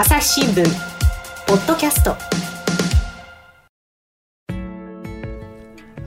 朝日新聞ポッドキャスト。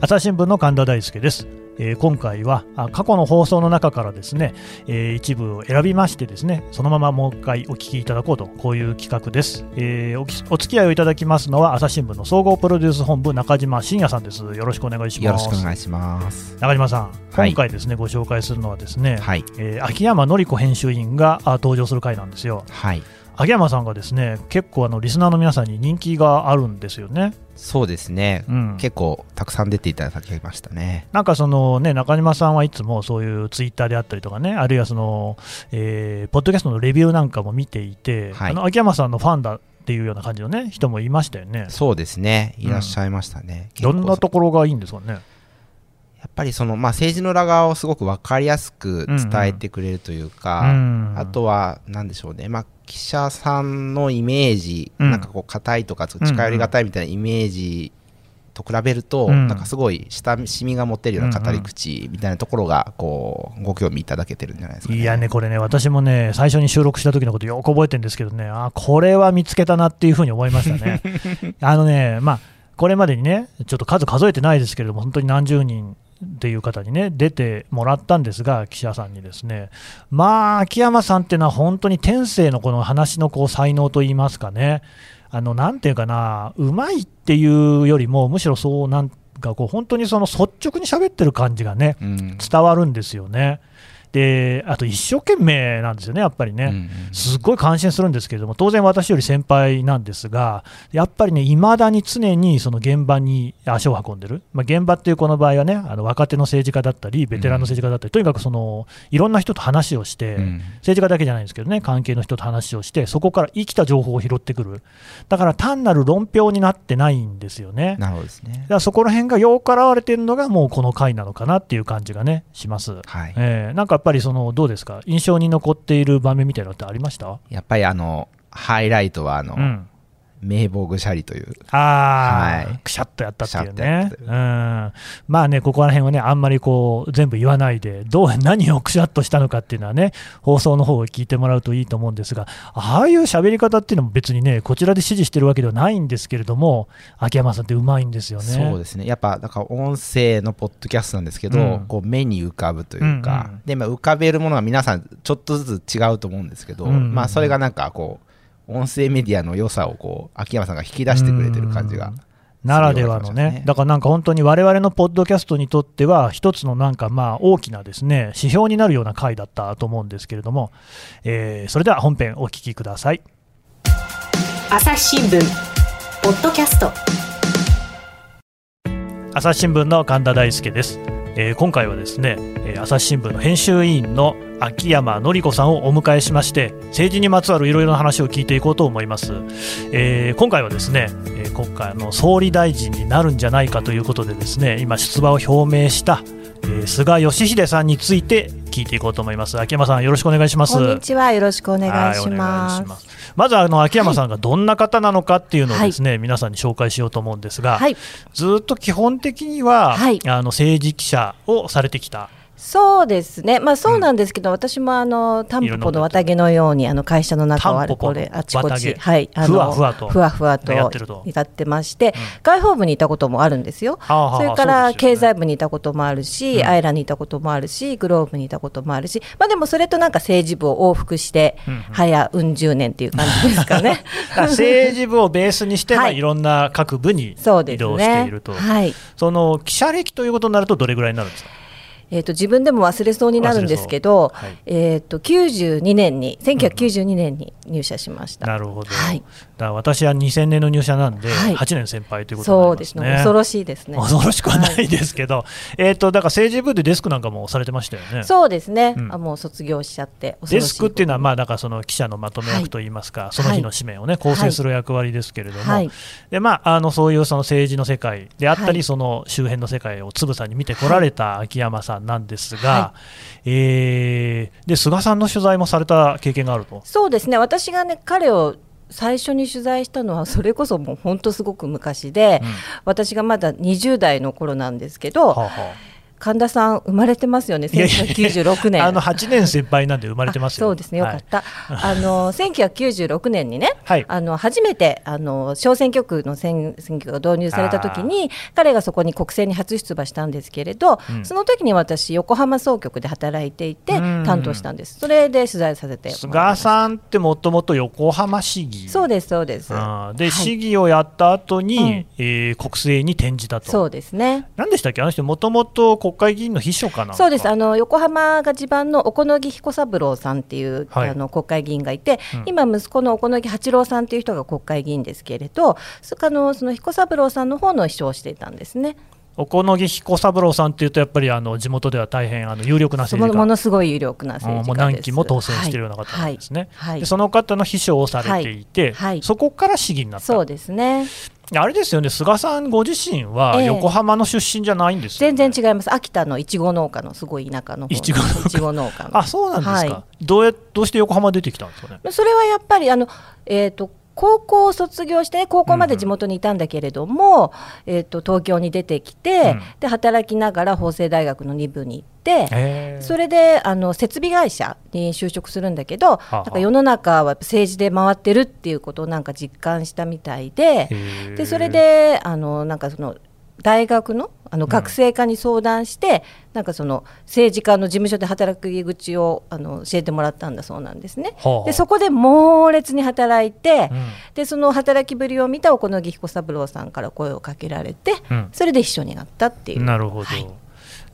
朝日新聞の神田大輔です、えー今回はあ過去の放送の中からですね、えー一部を選びましてですねそのままもう一回お聞きいただこうとこういう企画です、えーおきお付き合いをいただきますのは朝日新聞の総合プロデュース本部中島真也さんです。よろしくお願いします。よろしくお願いします。中島さんはい。今回ですね、ご紹介するのはですね、はい。えー秋山紀子編集員があ登場する回なんですよ。はい。秋山さんがですね結構あのリスナーの皆さんに人気があるんですよね、そうですね。うん、結構たくさん出ていただきましたね。なんかそのね中島さんはいつもそういうツイッターであったりとかね、あるいはその、えーポッドキャストのレビューなんかも見ていて、はいあの秋山さんのファンだっていうような感じのね人もいましたよね。そうですね。いらっしゃいましたね。結構どんなところがいいんですかね？やっぱりその、まあ、政治の裏側をすごく分かりやすく伝えてくれるというか、うんあとは、なんでしょうね、まあ、記者さんのイメージ、うんなんかこう、硬いとか、近寄りがたいみたいなイメージと比べると、うんなんかすごい親しみが持てるような語り口みたいなところが、こう、ご興味いただけてるんじゃないですか、ね。いやね、これね、私もね、最初に収録した時のことよく覚えてるんですけどね、あこれは見つけたなっていうふうに思いましたね。あのね、まあ、これまでにね、ちょっと数数えてないですけれども、本当に何十人っていう方にね、出てもらったんですが、記者さんにですね、まあ、秋山さんっていうのは本当に天性のこの話のこう才能といいますかね、あのなんていうかな、うまいっていうよりも、むしろそうなんかこう、本当にその率直に喋ってる感じがね、うん。伝わるんですよね。であと一生懸命なんですよね、やっぱりね。うんうんすっごい感心するんですけれども、当然私より先輩なんですが、やっぱりね、いまだに常にその現場に足を運んでる、まあ、現場っていうこの場合はね、あの若手の政治家だったり、ベテランの政治家だったり、とにかくそのいろんな人と話をして、うん政治家だけじゃないんですけどね、関係の人と話をして、そこから生きた情報を拾ってくる、だから単なる論評になってないんですよね。なるほどですねだ。からそこら辺がよく表れてるのが、もうこの回なのかなっていう感じがね、します。はい。えーなんかやっぱりそのどうですか、印象に残っている場面みたいなのってありました？やっぱりあの、ハイライトはあの、うん、名簿ぐしゃりという。あー、はい。くしゃっとやったっていうね。う。ん、まあね、ここら辺はね、あんまりこう全部言わないで、どう 何をくしゃっとしたのかっていうのはね、放送の方を聞いてもらうといいと思うんですが、ああいう喋り方っていうのも別にね、こちらで指示してるわけではないんですけれども、秋山さんってうまいんですよね。そうですね。やっぱ、だから音声のポッドキャストなんですけど、うん。こう目に浮かぶというか、うんうん。で、まあ、浮かべるものは皆さんちょっとずつ違うと思うんですけど、うんうん。まあ、それがなんかこう、音声メディアの良さをこう、秋山さんが引き出してくれてる感じが。うん。ならではのね。だからなんか本当に我々のポッドキャストにとっては、一つのなんかまあ大きなですね指標になるような回だったと思うんですけれども、えーそれでは本編お聞きください。朝日新聞ポッドキャスト。朝日新聞の神田大輔です、えー今回はですね、えー朝日新聞の編集委員の秋山紀子さんをお迎えしまして政治にまつわるいろいろな話を聞いていこうと思います、えー今回はですね、えー今回あの総理大臣になるんじゃないかということでですね今出馬を表明した、えー菅義偉さんについて聞いていこうと思います。秋山さんよろしくお願いします。こんにちは。よろしくお願いします。ます。まずあの秋山さんがどんな方なのかっていうのをですね、皆さんに紹介しようと思うんですが、はい、ずっと基本的には、はい。あの政治記者をされてきた、そうですね。まあそうなんですけど、私もあのタンポポの綿毛のようにあの会社の中をあれこれあちこちはいあのふわふわとふわふわとやってまして、外報部にいたこともあるんですよ。はあはあそれから経済部にいたこともあるし、うんアイラにいたこともあるし、グローブにいたこともあるし、まあでもそれとなんか政治部を往復して、うんうん早うん十年っていう感じですかね。政治部をベースにして、はいまあ、いろんな各部に移動していねると、。はい。その記者歴ということになると、どれぐらいになるんですか？えー、と自分でも忘れそうになるんですけど、はい。えー、と92年に1992年に入社しました。なるほど、はい。だ私は2000年の入社なんで、はい。8年先輩ということそうですすになりまね。ね。恐ろしいですね。恐ろしくはないですけど、えっ、と、だから政治部でデスクなんかもされてましたよね。そうですね、うん。あもう卒業しちゃってデスクっていうのは、まあ、だからその記者のまとめ役といいますか、その日の紙面をね、構成する役割ですけれども、はい。でまあ、あのそういうその政治の世界であったり、はい。その周辺の世界をつぶさに見てこられた秋山さんなんですが、はえーで菅さんの取材もされた経験があると。そうですね。私がね彼を最初に取材したのはそれこそもう本当すごく昔で、うん。私がまだ20代の頃なんですけど、はあは神田さん生まれてますよね、いやいや1996年。あの8年先輩なんで生まれてます そうですね、よかった。あの1996年にね、はい。あの 初めてあの小選挙区の選選挙が導入された時に、彼がそこに国政に初出馬したんですけれど、うん。その時に私横浜総局で働いていてうん。担当したんです。それで取材させて菅さんってもともと横浜市議。そうですそうです。で、はい。市議をやった後に、うん。えー国政に転じたと。そうですね。何でしたっけ、あの人、もともと国会議員の秘書かなそうです。あの横浜が地盤の小此木彦三郎さんっていう、はい。あの国会議員がいて、うん。今、息子の小此木八郎さんっていう人が国会議員ですけれど、そあのその彦三郎さんの方の秘書をしていたんですね。小此木彦三郎さんっていうと、やっぱりあの地元では大変あの有力なそ政治家。のものすごい有力な政治もう家です。何期も当選しているような方なんですね、はい。はい。でその方の秘書をされていて、はい。はい。そこから市議になった、そうですね。あれですよね、菅さんご自身はええ横浜の出身じゃないんですよ、ね全然違います。秋田のいちご農家のすごい田舎のいちご農家の。あそうなんですか、はどうやどうして横浜出てきたんですかね。それはやっぱりあの、えー、と高校を卒業して、高校まで地元にいたんだけれども、えー、と東京に出てきて、うん。で働きながら法政大学の2部に行って、それであの設備会社に就職するんだけど、あなんか世の中は政治で回ってるっていうことをなんか実感したみたいで、でそれであのなんかその大学のあの学生課に相談して、なんかその政治家の事務所で働く入り口をあの教えてもらったんだそうなんですね。はあでそこで猛烈に働いて、うんでその働きぶりを見た小此木彦三郎さんから声をかけられて、うんそれで秘書になったっていう。なるほど。はい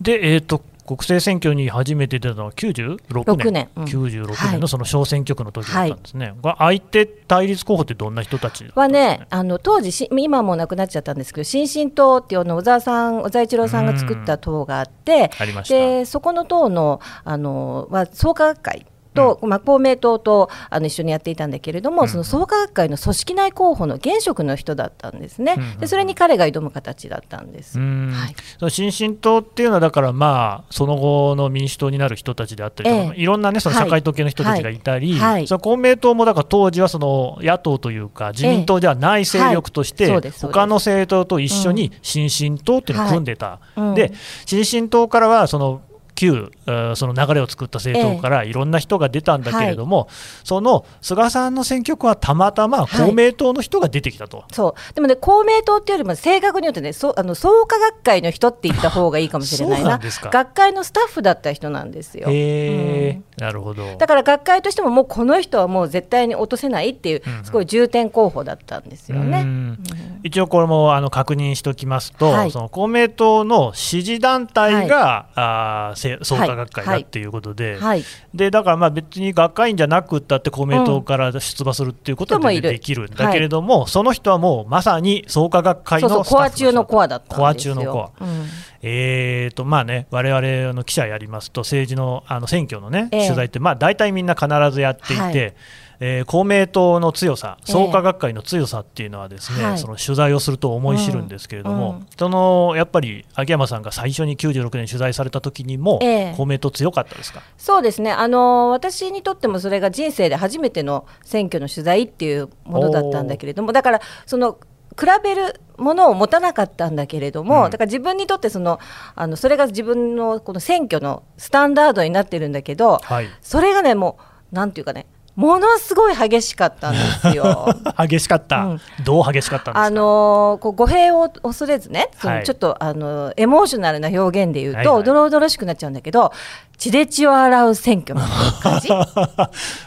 で、えー、と国政選挙に初めて出たのは96年。6年。うん。96はい年のその小選挙区の時だったんですね、これ相手対立候補ってどんな人たちだったはね、あの当時し、今もうなくなっちゃったんですけど、新進党っていうの小沢さん、小沢一郎さんが作った党があって、でそこの党のあのは創価学会と、まあ、公明党とあの一緒にやっていたんだけれども、うん。その創価学会の組織内候補の現職の人だったんですね、うん。でそれに彼が挑む形だったんです。うん。はい。その新進党っていうのは、だからまあ、その後の民主党になる人たちであったりとか、ええ。いろんなね、そのはい。社会党系の人たちがいたり、はい。はいその公明党もだから当時はその野党というか、自民党ではない勢力として、他の政党と一緒に新進党っていうのを組んでた、うん。で新進党からはその旧えーその流れを作った政党からいろんな人が出たんだけれども、その菅さんの選挙区はたまたま公明党の人が出てきたと。そう。でもね、公明党っていうよりも正確に言うとね、そうあの創価学会の人って言った方がいいかもしれないな。そうなんですか。学会のスタッフだった人なんですよ。へうん。ーなるほど。だから学会としても、もうこの人はもう絶対に落とせないっていううん。うん、すごい重点候補だったんですよね。うん一応これもあの確認しておきますと、はい。その公明党の支持団体が、あーせ創価学会だはい。っていうことで、はい、でだからまあ別に学会員じゃなくったって公明党から出馬するっていうことはできるんだけれども、その人はもうまさに創価学会のコア中のコアだったんですよ。コア中のコア。うん。えーとまあね、我々あの記者やりますと、政治のあの選挙の、ねええ取材って、まあ、大体みんな必ずやっていて、はいえー公明党の強さ、ええ。創価学会の強さっていうのは、ですね、はい。その取材をすると思い知るんですけれども、うんうん。そのやっぱり秋山さんが最初に96年取材された時にも、ええ。公明党強かったですか？そうですね、あの私にとってもそれが人生で初めての選挙の取材っていうものだったんだけれども、だから、その比べるものを持たなかったんだけれども、うん。だから自分にとってそのあのそれが自分のこの選挙のスタンダードになってるんだけど、はい、それがね、もう、なんていうかね、ものすごい激しかったんですよ。激しかった、うんどう激しかったんですか？あのーこう語弊を恐れずね、そはいのちょっと、あのエモーショナルな表現で言うと、はいはいおどろおどろしくなっちゃうんだけど、血で血を洗う選挙の感じ。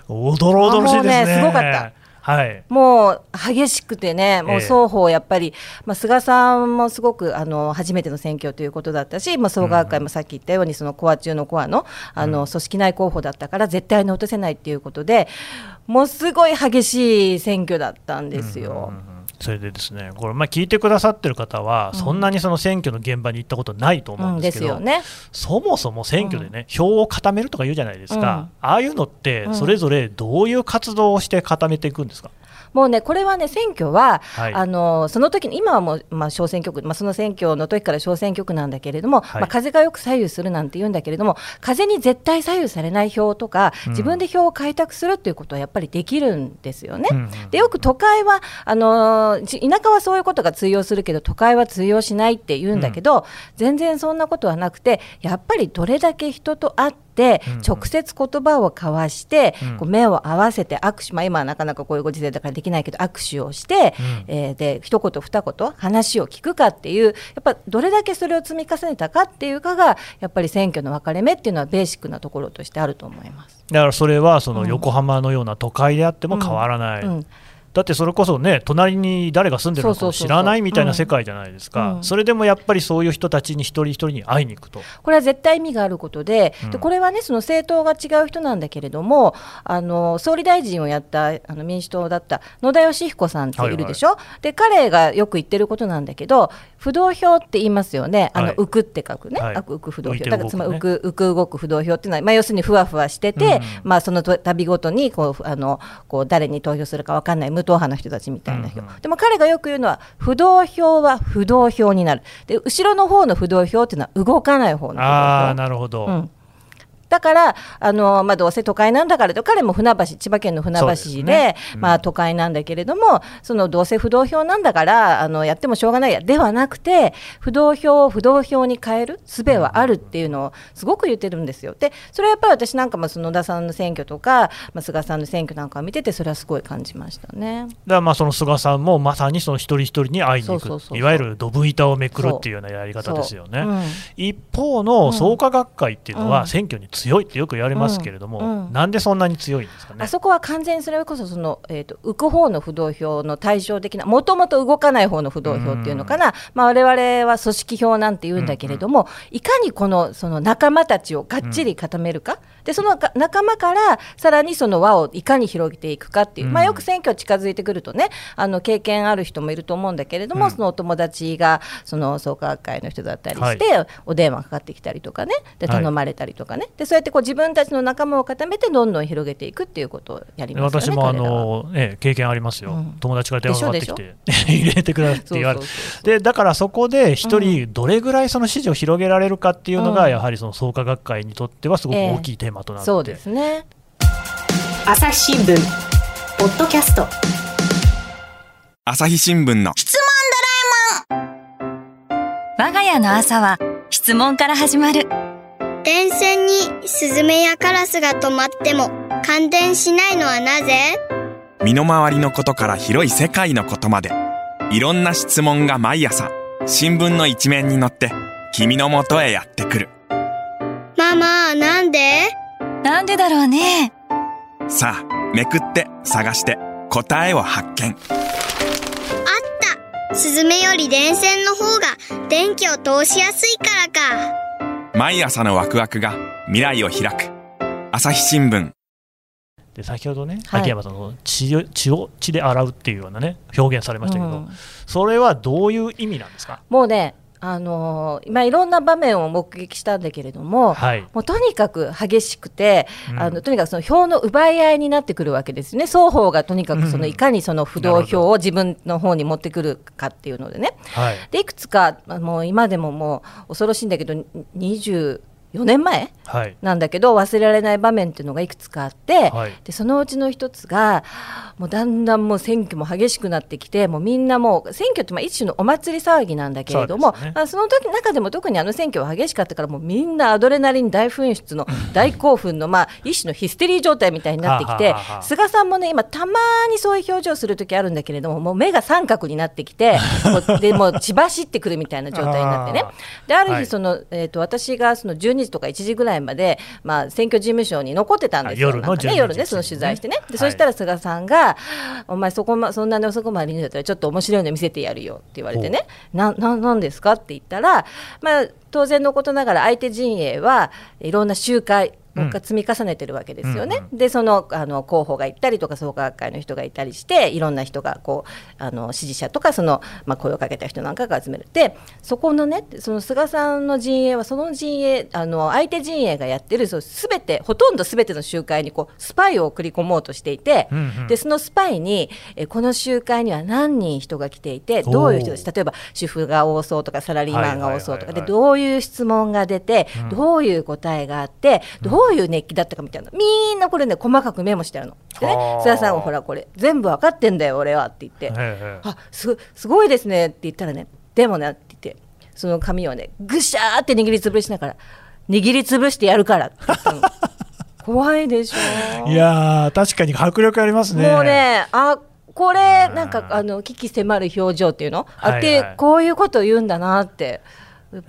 おどろおどろしいですね。あもうねすごかったはい。もう激しくてね、もうええ双方やっぱり、まあ、菅さんもすごくあの初めての選挙ということだったし、まあ、総学会もさっき言ったように、そのコア中のコアのあの組織内候補だったから、絶対に落とせないっていうことで、もうすごい激しい選挙だったんですよ。うんうんうんそれでですね、これ、まあ、聞いてくださってる方は、そんなにその選挙の現場に行ったことないと思うんですけど、すよね。そもそも選挙でね、票を固めるとか言うじゃないですか、ああいうのって、それぞれどういう活動をして固めていくんですか、もうね、これはね、選挙は、はい。あのその時に今はもう、まあ、小選挙区、まあ、その選挙の時から小選挙区なんだけれども、はい。まあ、風がよく左右するなんて言うんだけれども、風に絶対左右されない票とか、うん。自分で票を開拓するっていうことはやっぱりできるんですよね。うんうんでよく都会はあの田舎はそういうことが通用するけど都会は通用しないって言うんだけど、全然そんなことはなくてやっぱりどれだけ人と会ってうんうん直接言葉を交わして、うん。こう目を合わせて握手、まあ、今はなかなかこういうご時世だからできないけど握手をして、うん。えーで一言二言話を聞くかっていうやっぱどれだけそれを積み重ねたかっていうかがやっぱり選挙の分かれ目っていうのはベーシックなところとしてあると思います。だからそれはそのうん。横浜のような都会であっても変わらない、うんだってそれこそね、隣に誰が住んでるのか知らないみたいな世界じゃないですか、うん。それでもやっぱりそういう人たちに一人一人に会いに行くと。これは絶対意味があることで,、うん。でこれはねその政党が違う人なんだけれどもあの総理大臣をやったあの民主党だった野田佳彦さんっているでしょ、で彼がよく言ってることなんだけど不動票って言いますよね。あの、はい。浮くって書くね、はい。あ浮く不動票。だからつまり浮く浮く動く不動票っていうのは、まあ、要するにふわふわしてて、うん。まあ、その度ごとにこうあのこう誰に投票するか分かんない無党派の人たちみたいな票、うんうん。でも彼がよく言うのは不動票は不動票になる。で後ろの方の不動票っていうのは動かない方のああ、なるほど。うんだから、あのまあ、どうせ都会なんだからと、彼も船橋、千葉県の船橋で、ねうんまあ、都会なんだけれども、そのどうせ不動票なんだからあの、やってもしょうがないや、ではなくて、不動票を不動票に変える術はあるっていうのをすごく言ってるんですよ。で、それはやっぱり私なんかも、その野田さんの選挙とか、まあ、菅さんの選挙なんかを見てて、それはすごい感じましたね。だからまあその菅さんもまさにその一人一人に会いに行く。いわゆるドブ板をめくるっていうようなやり方ですよね。そう。うん。一方の創価学会っていうのうん。は選挙に強いってよく言われますけれども、うんうん。なんでそんなに強いんですかね？あ。そこは完全にそれこそその、えー、と浮く方の不動票の対照的なもともと動かない方の不動票っていうのかな、まあ、我々は組織票なんて言うんだけれども、いかにこのその仲間たちをがっちり固めるか、でそのが仲間からさらにその輪をいかに広げていくかっていう、うん。まあ、よく選挙近づいてくるとねあの経験ある人もいると思うんだけれども、うん。そのお友達がその創価学会の人だったりして、お電話かかってきたりとかねではい。頼まれたりとかね、でそうやってこう自分たちの仲間を固めてどんどん広げていくっていうことをやりますよね。私もあの、ね、経験ありますよ、うん。友達から電話かかってきでて 入れてくださいって言われて。だからそこで一人どれぐらいその支持を広げられるかっていうのが、うん。やはりその創価学会にとってはすごく大きいテーマとなって、そうですね。朝日新聞。ポッドキャスト。朝日新聞の。我が家の朝は質問から始まる。電線にスズメやカラスが止まっても感電しないのはなぜ？身の回りのことから広い世界のことまで。いろんな質問が毎朝新聞の一面に載って君のもとへやってくる。ママなんで？なんでだろうね。さあめくって探して答えを発見。あった。スズメより電線の方が電気を通しやすいからか。毎朝のワクワクが未来を開く。朝日新聞。で先ほどね、はい。秋山さんの血を血を血で洗うっていうようなね表現されましたけど、うん。それはどういう意味なんですか？もうね、あのーまあ、いろんな場面を目撃したんだけれども、はい。もうとにかく激しくて、うん。あのとにかくその票の奪い合いになってくるわけですね、双方がとにかくそのうん。いかにその不動票を自分の方に持ってくるかっていうのでね、はい。でいくつか、まあもう今でももう恐ろしいんだけど、24年前？はい。なんだけど、忘れられない場面っていうのがいくつかあって、はい。でそのうちの一つが、もうだんだんもう選挙も激しくなってきて、もうみんなもう、選挙ってまあ一種のお祭り騒ぎなんだけれども、そね。まあその時中でも特にあの選挙は激しかったから、もうみんなアドレナリン大噴出の 大興奮の、まあ、一種のヒステリー状態みたいになってきて菅さんもね、今、たまにそういう表情する時あるんだけれども、もう目が三角になってきて、もうでもう血走ってくるみたいな状態になってね。あ。であるはい。日その、えー、と私がその12時とか1時ぐらいまで、まあ、選挙事務所に残ってたんですよ、あ夜のね、12夜ね、時その取材してね、ではいそしたら菅さんが、お前そこ、ま、そんなに遅くまでいるんだったら、ちょっと面白いの見せてやるよって言われてね、なななんですかって言ったら、まあ、当然のことながら、相手陣営はいろんな集会、もう一回積み重ねてるわけですよね。うんでそのあの候補が行ったりとか創価学会の人がいたりしていろんな人がこうあの支持者とかその、まあ、声をかけた人なんかが集める。でそこのねその菅さんの陣営はその陣営あの相手陣営がやってるそう全てほとんど全ての集会にこうスパイを送り込もうとしていて、うんうん。でそのスパイにえこの集会には何人人が来ていてどういう人たち例えば主婦が多そうとかサラリーマンが多そうとかでどういう質問が出て、どういう答えがあってどういう熱気だったかみたいな。みんなこれね細かくメモしてあるの。でね。はあ菅さんはほらこれ全部分かってんだよ俺は。って言って。ええあすすごいですねって言ったらねでもねって言って。その紙をねぐしゃーって握りつぶしながら握りつぶしてやるからって言ったの。怖いでしょ。いやー、確かに迫力ありますね。もうねあこれなんかあの危機迫る表情っていうの？あって、はい。はいこういうことを言うんだなって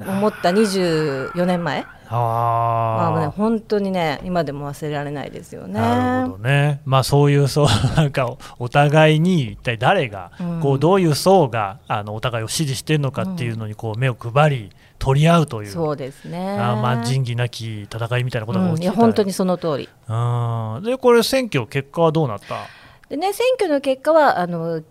思った24年前。まあもうねあー本当にね今でも忘れられないですよね。なるほどね、まあ、そういうそうなんかおお互いに一体誰が、うん。こうどういう層があのお互いを支持しているのかっていうのにこう目を配り取り合うという。そうですね。あーまあ仁義なき戦いみたいなことが起きてたや本当にその通り。うん。でこれ選挙結果はどうなった？でね、選挙の結果はあの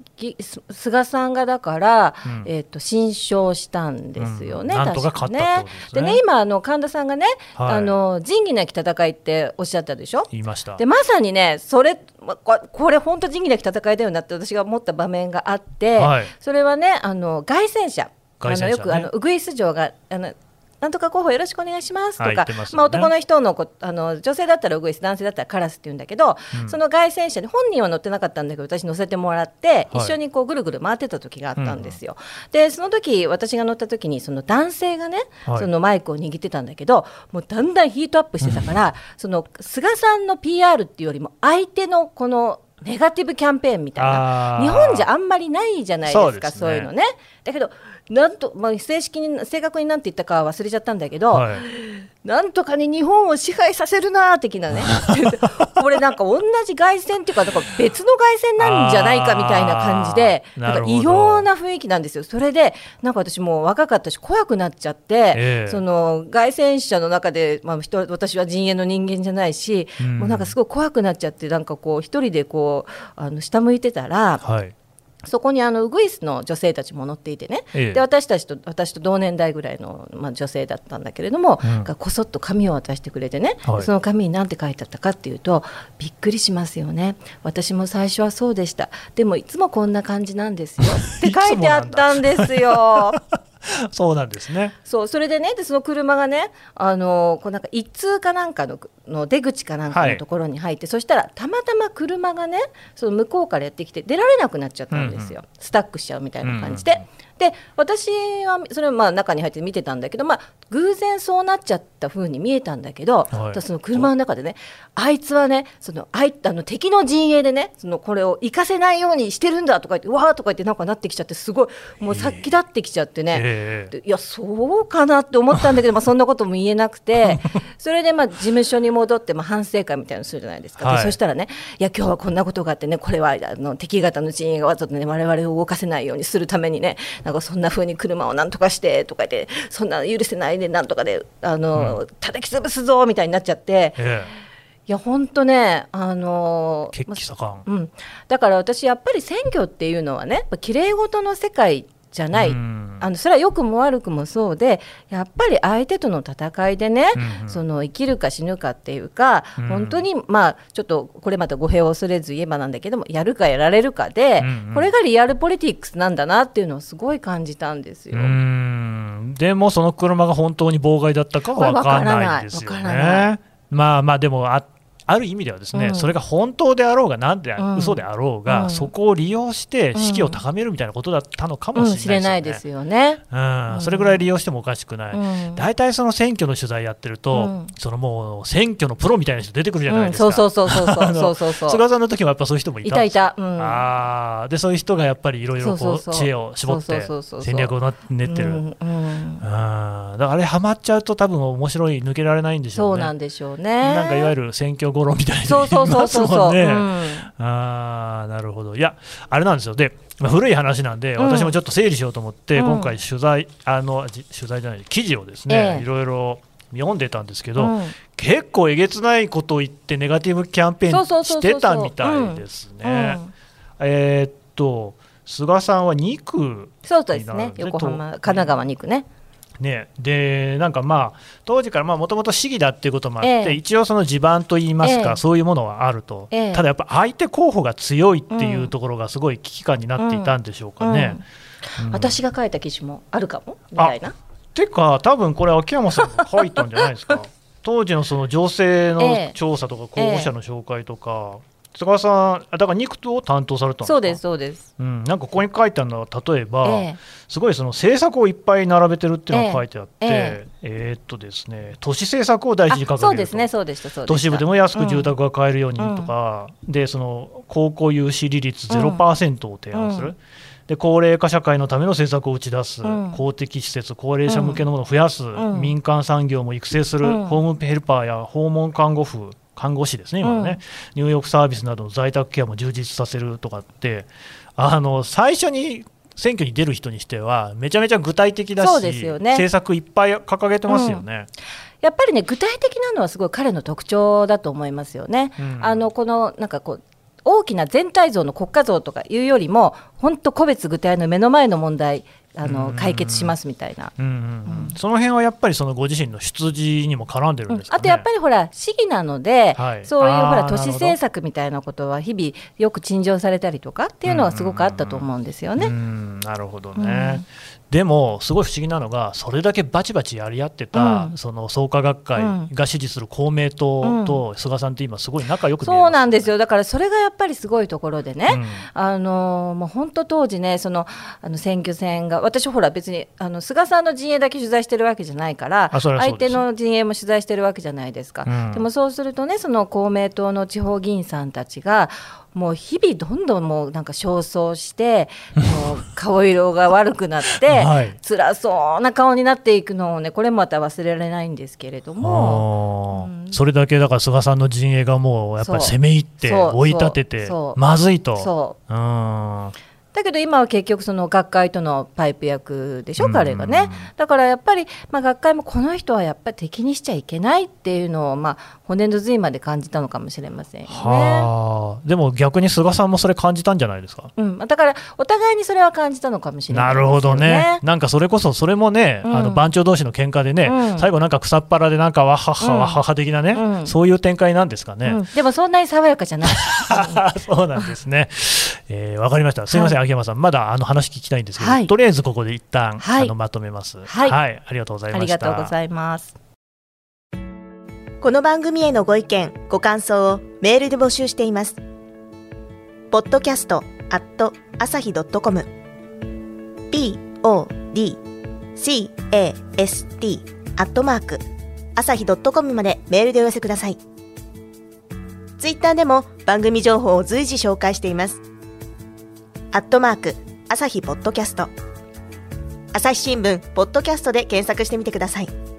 菅さんがだから、うん。えっと新勝したんですよね、うん。なんとか確勝ったってことですね。でね今あの神田さんがね、はい。あの仁義なき戦いっておっしゃったでしょ？言いました。でまさにねそれまここれ本当仁義なき戦いだよなって私が思った場面があって、はい。それはねあの凱旋者。あのよくあのウグイス嬢があのなんとか候補よろしくお願いしますとか、はいまね。まあ、男の人のこあの女性だったらウグイス男性だったらカラスって言うんだけど、その凱旋者に本人は乗ってなかったんだけど私乗せてもらって、はい。一緒にこうぐるぐる回ってた時があったんですよ。でその時私が乗った時にその男性がね、はい。そのマイクを握ってたんだけどもうだんだんヒートアップしてたから、その菅さんの PR っていうよりも相手のこのネガティブキャンペーンみたいな。日本じゃあんまりないじゃないですかね。そういうのね。だけどなんと、まあ、正式に正確になんて言ったかは忘れちゃったんだけど、はいなんとかに日本を支配させるなー的なね。これなんか同じ凱旋っていうかなんか別の凱旋なんじゃないかみたいな感じでなんか異様な雰囲気なんですよ。それでなんか私もう若かったし怖くなっちゃって、ええ。その凱旋者の中で、まあ、人私は陣営の人間じゃないし、うん。もうなんかすごい怖くなっちゃってなんかこう一人でこうあの下向いてたら。はいそこにあのウグイスの女性たちも乗っていてね、ええ。で私たちと私と同年代ぐらいの、まあ、女性だったんだけれども、うん。がこそっと紙を渡してくれてね、はい。その紙に何て書いてあったかっていうとびっくりしますよね。私も最初はそうでした。でもいつもこんな感じなんですよ。って書いてあったんですよ。そうなんですね。そうそれでねでその車がねあのこうなんか一通かなんかのの出口かなんかのところに入って、そしたらたまたま車がねその向こうからやってきて出られなくなっちゃったんですよ、スタックしちゃうみたいな感じで。で私はそれはまあ中に入って見てたんだけど、まあ、偶然そうなっちゃった風に見えたんだけど、はい。その車の中でねあいつはねそのあいあの敵の陣営でねそのこれを行かせないようにしてるんだとか言ってうわーとか言ってなんかなってきちゃってすごいもう先立ってきちゃってね、ええ。でいやそうかなって思ったんだけど、まあ、そんなことも言えなくて それでまあ事務所に戻ってまあ反省会みたいなのするじゃないですか、ではい。そしたらねいや今日はこんなことがあってねこれはあの敵方の陣営がわざとね我々を動かせないようにするためにねなんかそんな風に車をなんとかしてとか言ってそんな許せないでなんとかであの、叩き潰すぞみたいになっちゃって。えいや本当ねあのえ血気盛ん。うん、だから私やっぱり選挙っていうのはねきれい事の世界じゃない、うん。あのそれは良くも悪くもそうでやっぱり相手との戦いでね、うんうん。その生きるか死ぬかっていうか、うん。本当にまあちょっとこれまた語弊を恐れず言えばなんだけどもやるかやられるかで、うんうん。これがリアルポリティックスなんだなっていうのをすごい感じたんですよ。でもその車が本当に妨害だったかは分からない。ですよね。まあまあでもあある意味ではですね、うんそれが本当であろうがなんで、うん嘘であろうが、うんそこを利用して士気を高めるみたいなことだったのかもうん、しれないいですすよね。それぐらい利用してもおかしくない。うん大体その選挙の取材やってると、うんそのもう選挙のプロみたいな人出てくるじゃないうん、ですか。そうそうそうそうそうそうそうそう。菅さんの時もやっぱそういう人もいいたいた。うん。あーでそういう人がやっぱりいろいろこそうそうそうう知恵を絞ってそうそうそうそう戦略をな練ってる。うんうんうんだからあれハマっちゃうと多分面白い抜けられないんでしょそううね。なんでしょうね。なんかいわゆる選挙頃みたいなそうそうそうそうそう。ね。うんああなるほど。いやあれなんですよ。で、まあ、古い話なんで、うん私もちょっと整理しようと思って、うん今回取材あのじ取材じゃない記事をですね、ええいろいろ読んでたんですけど、うん結構えげつないことを言ってネガティブキャンペーンしてたみたいですね。えーっと菅さんは2区そうですね横浜と神奈川に行くねね、でなんかまあ当時からもともと市議だっていうこともあって、ええ。一応その地盤といいますか、ええ。そういうものはあると、ええ。ただやっぱ相手候補が強いっていうところがすごい危機感になっていたんでしょうかね。うん。私が書いた記事もあるかもみたいな。てか多分これ秋山さんが書いたんじゃないですか。当時のその情勢のええ。調査とか候補者の紹介とか、菅さんあだから2区を担当されたんですか？そうですそうです。うん、なんかここに書いてあるのは例えば、ええ。すごいその政策をいっぱい並べてるっていうのが書いてあって、ええ。ーっとですね都市政策を大事に掲げるそうですねそうでしたそうでした都市部でも安く住宅が買えるようにとか、でその高校融資利率0%を提案する、うん。で高齢化社会のための政策を打ち出す、うん。公的施設、高齢者向けのものを増やす、ん。民間産業も育成する、うん。ホームヘルパーや訪問看護婦、看護師ですね、今のね、入浴サービスなどの在宅ケアも充実させるとかって、あの最初に選挙に出る人にしては、めちゃめちゃ具体的だし、そうですよね。政策いっぱい掲げてますよね。やっぱりね具体的なのはすごい彼の特徴だと思いますよね。うん。あのこのなんかこう大きな全体像の国家像とかいうよりも本当個別具体の目の前の問題あの解決しますみたいな。その辺はやっぱりそのご自身の出自にも絡んでるんですか、ね。あとやっぱりほら市議なので、はい。そういうほら都市政策みたいなことは日々よく陳情されたりとかっていうのはすごくあったと思うんですよね。うん。なるほどね、でもすごい不思議なのがそれだけバチバチやり合ってた、うん。その創価学会が支持する公明党と菅さんって今すごい仲良く見えますそうなんですよ。だからそれがやっぱりすごいところでね、うん。あのもう本当当時ねそのあの選挙戦が私ほら別にあの菅さんの陣営だけ取材してるわけじゃないから相手の陣営も取材してるわけじゃないですか、うん。でもそうするとねその公明党の地方議員さんたちがもう日々どんどんもうなんか焦燥してもう顔色が悪くなって、はい。辛そうな顔になっていくのをねこれもまた忘れられないんですけれども。あー。それだけだから菅さんの陣営がもうやっぱりそう。攻め入ってそう。追い立ててそう。まずいと。そう。うんだけど今は結局その学会とのパイプ役でしょ、うん。彼がね。だからやっぱり、まあ、学会もこの人はやっぱり敵にしちゃいけないっていうのを、まあ、骨の髄まで感じたのかもしれませんよね。はあ。でも逆に菅さんもそれ感じたんじゃないですか？うん、だからお互いにそれは感じたのかもしれないね、るほどね、なんかそれこそ、それもね、うん。あの番長同士の喧嘩でね、うん。最後、なんか草っ腹で、なんかわっはっはうんわっはっは的なね、うん。そういう展開なんですかね。うん、でもそんなに爽やかじゃない。そうなんですね。えーわかりました。すみません、秋山さん、まだあの話聞きたいんですけど、はいとりあえずここで一旦、はいあのまとめます。はいありがとうございありました。がとうございます。この番組へのご意見、ご感想をメールで募集しています。podcast アット朝日 .com p o d c a s t アットマーク朝日 .com までメールでお寄せください。ツイッターでも番組情報を随時紹介しています。アットマーク朝日ポッドキャスト朝日新聞ポッドキャストで検索してみてください。